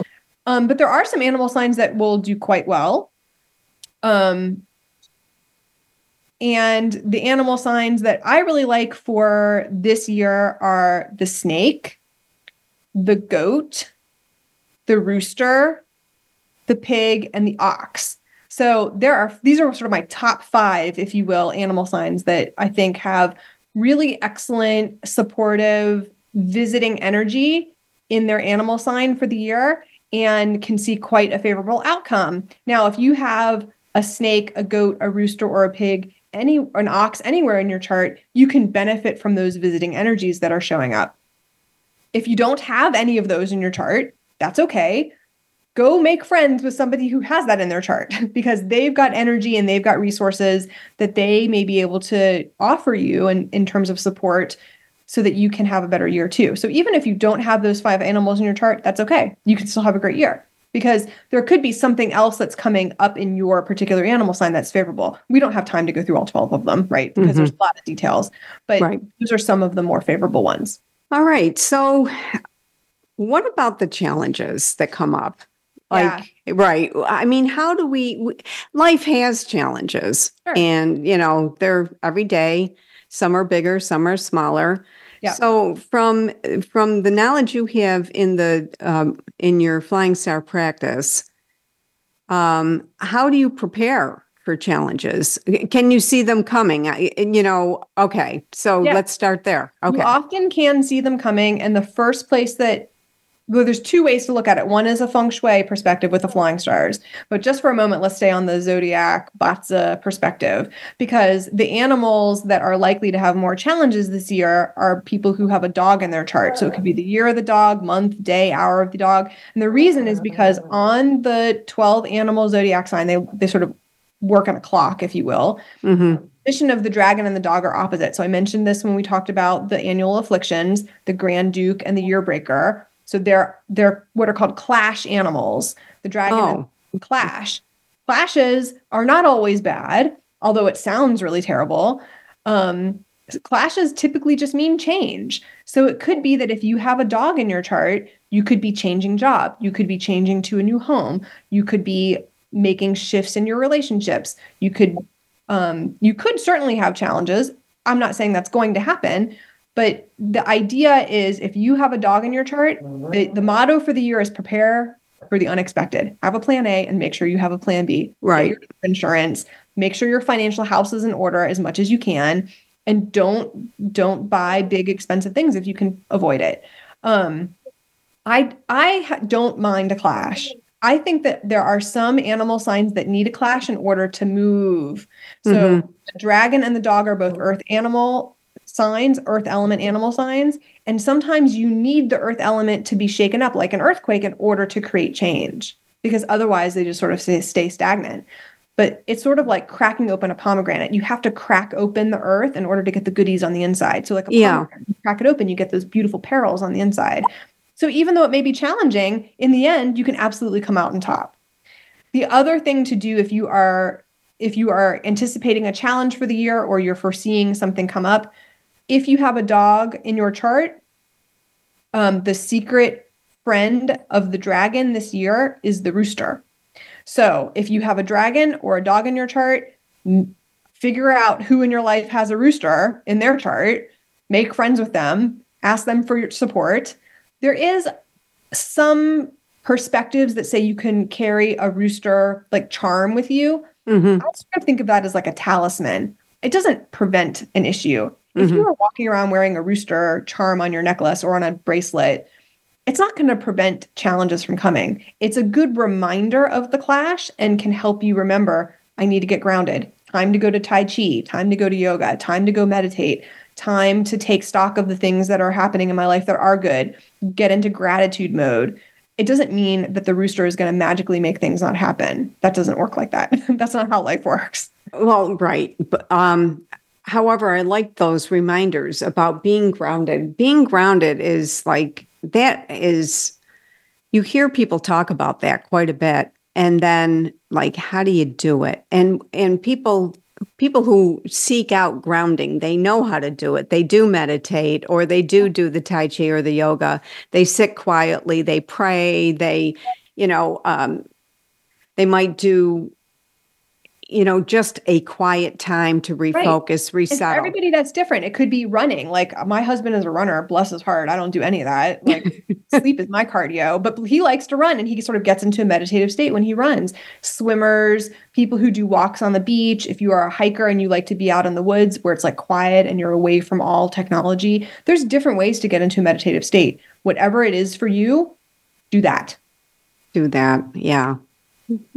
Um, but there are some animal signs that will do quite well. Um, and the animal signs that I really like for this year are the snake, the goat, the rooster, the pig, and the ox. So there are these are sort of my top five, if you will, animal signs that I think have really excellent supportive visiting energy in their animal sign for the year and can see quite a favorable outcome. Now, if you have a snake, a goat, a rooster, or a pig, any an ox anywhere in your chart, you can benefit from those visiting energies that are showing up. If you don't have any of those in your chart, that's okay go make friends with somebody who has that in their chart because they've got energy and they've got resources that they may be able to offer you in, in terms of support so that you can have a better year too. So even if you don't have those five animals in your chart, that's okay. You can still have a great year because there could be something else that's coming up in your particular animal sign that's favorable. We don't have time to go through all 12 of them, right? Because mm-hmm. there's a lot of details, but right. those are some of the more favorable ones. All right. So what about the challenges that come up? Like Right. I mean, how do we? Life has challenges, Sure. and you know they're every day. Some are bigger, some are smaller. Yeah. So from from the knowledge you have in the um, in your flying star practice, um, how do you prepare for challenges? Can you see them coming? I- You know. Okay. So Yeah. let's start there. Okay. You often can see them coming, and the first place that well, there's two ways to look at it. One is a feng shui perspective with the flying stars, but just for a moment, let's stay on the zodiac Bazi perspective because the animals that are likely to have more challenges this year are people who have a dog in their chart. So it could be the year of the dog, month, day, hour of the dog, and the reason is because on the 12 animal zodiac sign, they they sort of work on a clock, if you will hmm position of the dragon and the dog are opposite. So I mentioned this when we talked about the annual afflictions, the Grand Duke and the Year Breaker. So they're they're what are called clash animals. The dragon Oh. and clash. Clashes are not always bad, although it sounds really terrible. Um, clashes typically just mean change. So it could be that if you have a dog in your chart, you could be changing job, you could be changing to a new home, you could be making shifts in your relationships. You could um, you could certainly have challenges. I'm not saying that's going to happen, but the idea is if you have a dog in your chart, the, the motto for the year is prepare for the unexpected. Have a plan A and make sure you have a plan B. Get Right. your insurance. Make sure your financial house is in order as much as you can, and don't don't buy big expensive things if you can avoid it. Um, I I don't mind a clash. I think that there are some animal signs that need a clash in order to move. So Mhm. the dragon and the dog are both earth animal signs, earth element animal signs, and sometimes you need the earth element to be shaken up like an earthquake in order to create change because otherwise they just sort of stay, stay stagnant. But it's sort of like cracking open a pomegranate. You have to crack open the earth in order to get the goodies on the inside. So like a Yeah. crack it open, you get those beautiful perils on the inside. So even though it may be challenging, in the end, you can absolutely come out on top. The other thing to do if you are if you are anticipating a challenge for the year or you're foreseeing something come up, if you have a dog in your chart, um, the secret friend of the dragon this year is the rooster. So if you have a dragon or a dog in your chart, figure out who in your life has a rooster in their chart, make friends with them, ask them for your support. There is some perspectives that say you can carry a rooster like charm with you. hmm I sort of think of that as like a talisman. It doesn't prevent an issue. If you are walking around wearing a rooster charm on your necklace or on a bracelet, it's not going to prevent challenges from coming. It's a good reminder of the clash and can help you remember I need to get grounded. Time to go to Tai Chi, time to go to yoga, time to go meditate, time to take stock of the things that are happening in my life that are good, get into gratitude mode. It doesn't mean that the rooster is going to magically make things not happen. That doesn't work like that. That's not how life works. Well, right. But um, however, I like those reminders about being grounded. Being grounded is like that is you hear people talk about that quite a bit. And then like how do you do it? And and people people who seek out grounding, they know how to do it. They do meditate or they do do the tai chi or the yoga. They sit quietly, they pray, they you know, um they might do you know, just a quiet time to refocus, for resettle. everybody that's different. It could be running. Like my husband is a runner, bless his heart. I don't do any of that. Like sleep is my cardio, but he likes to run and he sort of gets into a meditative state when he runs. Swimmers, people who do walks on the beach, if you are a hiker and you like to be out in the woods where it's like quiet and you're away from all technology, there's different ways to get into a meditative state. Whatever it is for you, do that. do that yeah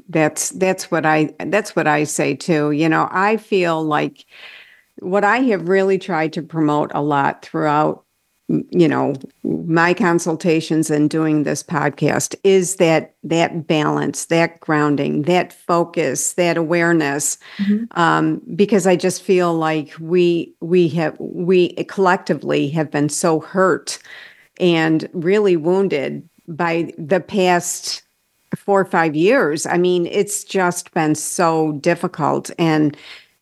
that's that's what i that's what i say too. You know i feel like what i have really tried to promote a lot throughout you know my consultations and doing this podcast is that that balance that grounding that focus that awareness um, because i just feel like we we have we collectively have been so hurt and really wounded by the past four or five years. I mean, it's just been so difficult. And,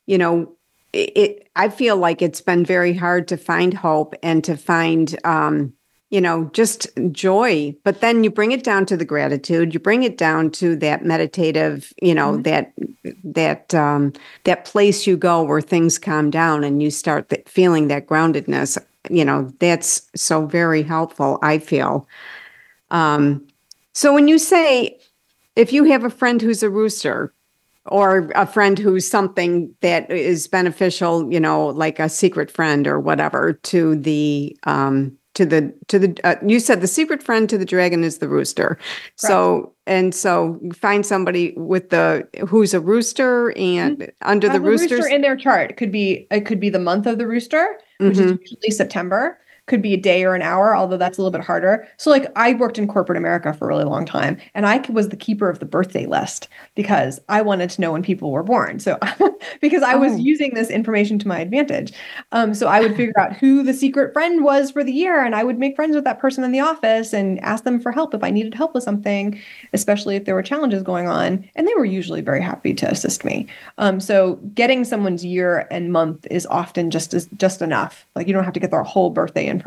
you know, it, it I feel like it's been very hard to find hope and to find um, you know, just joy. But then you bring it down to the gratitude. You bring it down to that meditative, you know, mm-hmm. that that um, that place you go where things calm down and you start th- feeling that groundedness. You know, that's so very helpful. I feel. Um, so when you say, if you have a friend who's a rooster, or a friend who's something that is beneficial, you know, like a secret friend or whatever to the um, to the to the uh, you said the secret friend to the dragon is the rooster so and so find somebody with the who's a rooster and mm-hmm. under the, the rooster in their chart it could be it could be the month of the rooster which mm-hmm. is usually september could be a day or an hour, although that's a little bit harder. So, like, I worked in corporate America for a really long time, and I was the keeper of the birthday list because I wanted to know when people were born. So, because I was oh. using this information to my advantage. Um, so, I would figure out who the secret friend was for the year, and I would make friends with that person in the office and ask them for help if I needed help with something, especially if there were challenges going on. And they were usually very happy to assist me. Um, so, getting someone's year and month is often just as just enough. Like, you don't have to get their whole birthday information.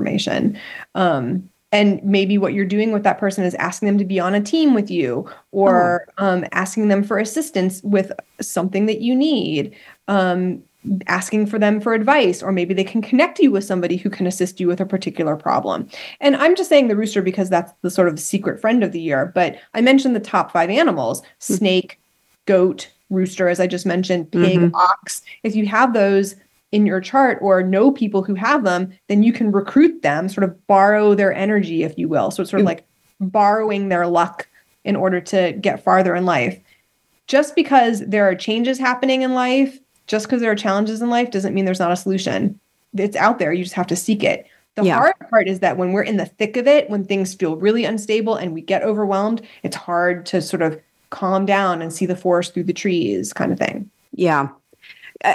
Um, and maybe what you're doing with that person is asking them to be on a team with you or oh. um, asking them for assistance with something that you need um, asking for them for advice or maybe they can connect you with somebody who can assist you with a particular problem and i'm just saying the rooster because that's the sort of secret friend of the year but i mentioned the top five animals mm-hmm. snake goat rooster as i just mentioned pig mm-hmm. ox if you have those in your chart or know people who have them, then you can recruit them, sort of borrow their energy, if you will. So it's sort of mm. like borrowing their luck in order to get farther in life. Just because there are changes happening in life, just because there are challenges in life, doesn't mean there's not a solution. It's out there. You just have to seek it. The yeah. hard part is that when we're in the thick of it, when things feel really unstable and we get overwhelmed, it's hard to sort of calm down and see the forest through the trees, kind of thing. Yeah.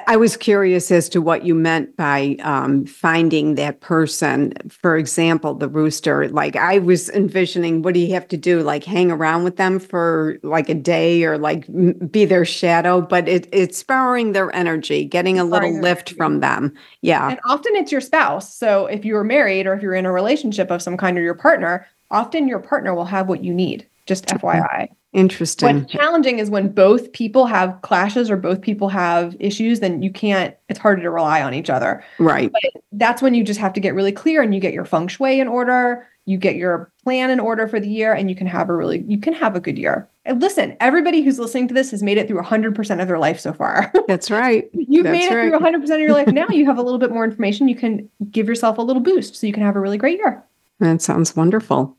I was curious as to what you meant by um, finding that person. For example, the rooster. Like I was envisioning, what do you have to do? Like hang around with them for like a day, or like be their shadow? But it, it's borrowing their energy, getting a little lift from them. Yeah, and often it's your spouse. So if you're married or if you're in a relationship of some kind or your partner, often your partner will have what you need. Just FYI. Interesting. What's challenging is when both people have clashes or both people have issues, then you can't, it's harder to rely on each other. Right. But that's when you just have to get really clear and you get your feng shui in order, you get your plan in order for the year, and you can have a really, you can have a good year. And listen, everybody who's listening to this has made it through 100% of their life so far. That's right. You've That's made it right. through 100% of your life. Now you have a little bit more information. You can give yourself a little boost so you can have a really great year. That sounds wonderful.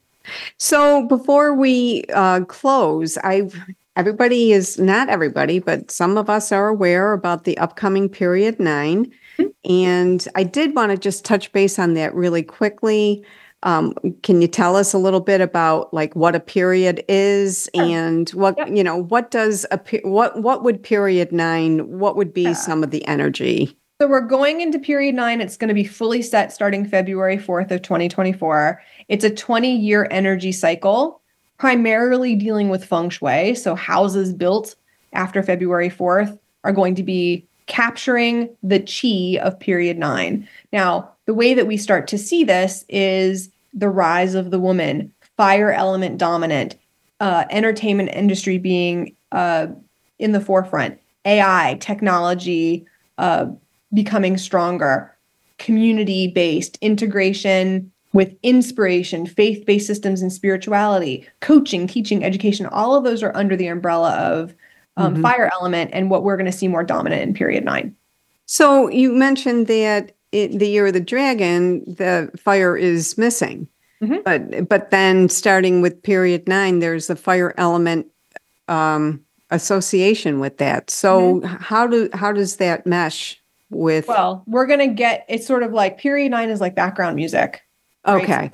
So before we uh, close, I everybody is not everybody, but some of us are aware about the upcoming period 9 mm-hmm. and I did want to just touch base on that really quickly. Um, can you tell us a little bit about like what a period is sure. and what yep. you know what does a what what would period nine what would be yeah. some of the energy so we're going into period nine. It's going to be fully set starting February 4th of 2024. It's a 20 year energy cycle, primarily dealing with feng shui. So houses built after February 4th are going to be capturing the chi of period nine. Now, the way that we start to see this is the rise of the woman, fire element dominant, uh, entertainment industry being uh, in the forefront, AI, technology, uh, becoming stronger, community based integration with inspiration, faith based systems and spirituality, coaching, teaching, education, all of those are under the umbrella of um, mm-hmm. fire element and what we're going to see more dominant in period nine. So you mentioned that in the year of the dragon, the fire is missing. Mm-hmm. But but then starting with period nine, there's a fire element um, association with that. So mm-hmm. how do how does that mesh with well we're gonna get it's sort of like period nine is like background music right? okay.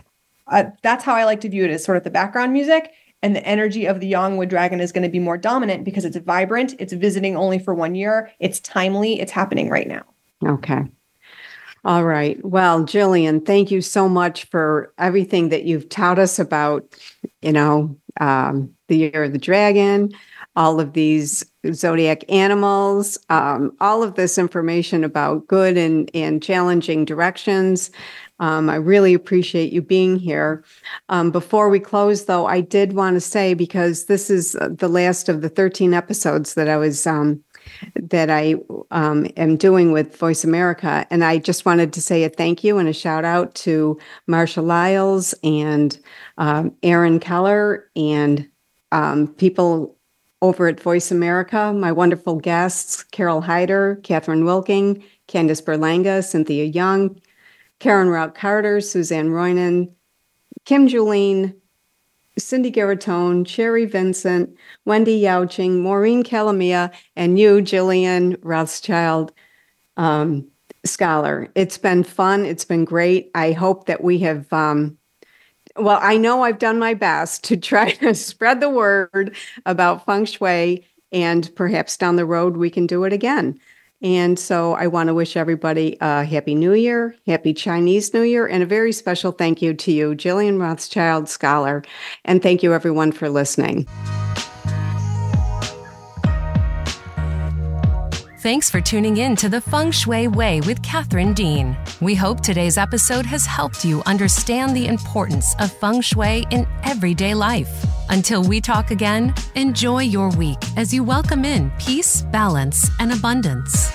Uh, that's how i like to view it as sort of the background music and the energy of the Yang Wood dragon is going to be more dominant because it's vibrant it's visiting only for one year it's timely it's happening right now. Okay. All right. Well jillian thank you so much for everything that you've taught us about you know um, the year of the dragon all of these zodiac animals, um, all of this information about good and, and challenging directions. Um, I really appreciate you being here. Um, before we close, though, I did want to say because this is uh, the last of the 13 episodes that I was um, that I um, am doing with Voice America, and I just wanted to say a thank you and a shout out to Marsha Lyles and um, Aaron Keller and um, people over at Voice America, my wonderful guests, Carole Hyder, Catherine Wilking, Candice Berlanga, Cynthia Young, Karen Rauch Carter, Suzanne Roynon, Kim Julene, Cindy Garatone, Sherry Vincent, Wendy Yauching, Maureen Calamia, and you, Jillian Rothschild um, Scholar. It's been fun. It's been great. I hope that we have um, well, I know I've done my best to try to spread the word about feng shui, and perhaps down the road we can do it again. And so I want to wish everybody a happy new year, happy Chinese New Year, and a very special thank you to you, Jillian Rothschild Scholar. And thank you, everyone, for listening. Thanks for tuning in to the Feng Shui Way with Catherine Dean. We hope today's episode has helped you understand the importance of feng shui in everyday life. Until we talk again, enjoy your week as you welcome in peace, balance, and abundance.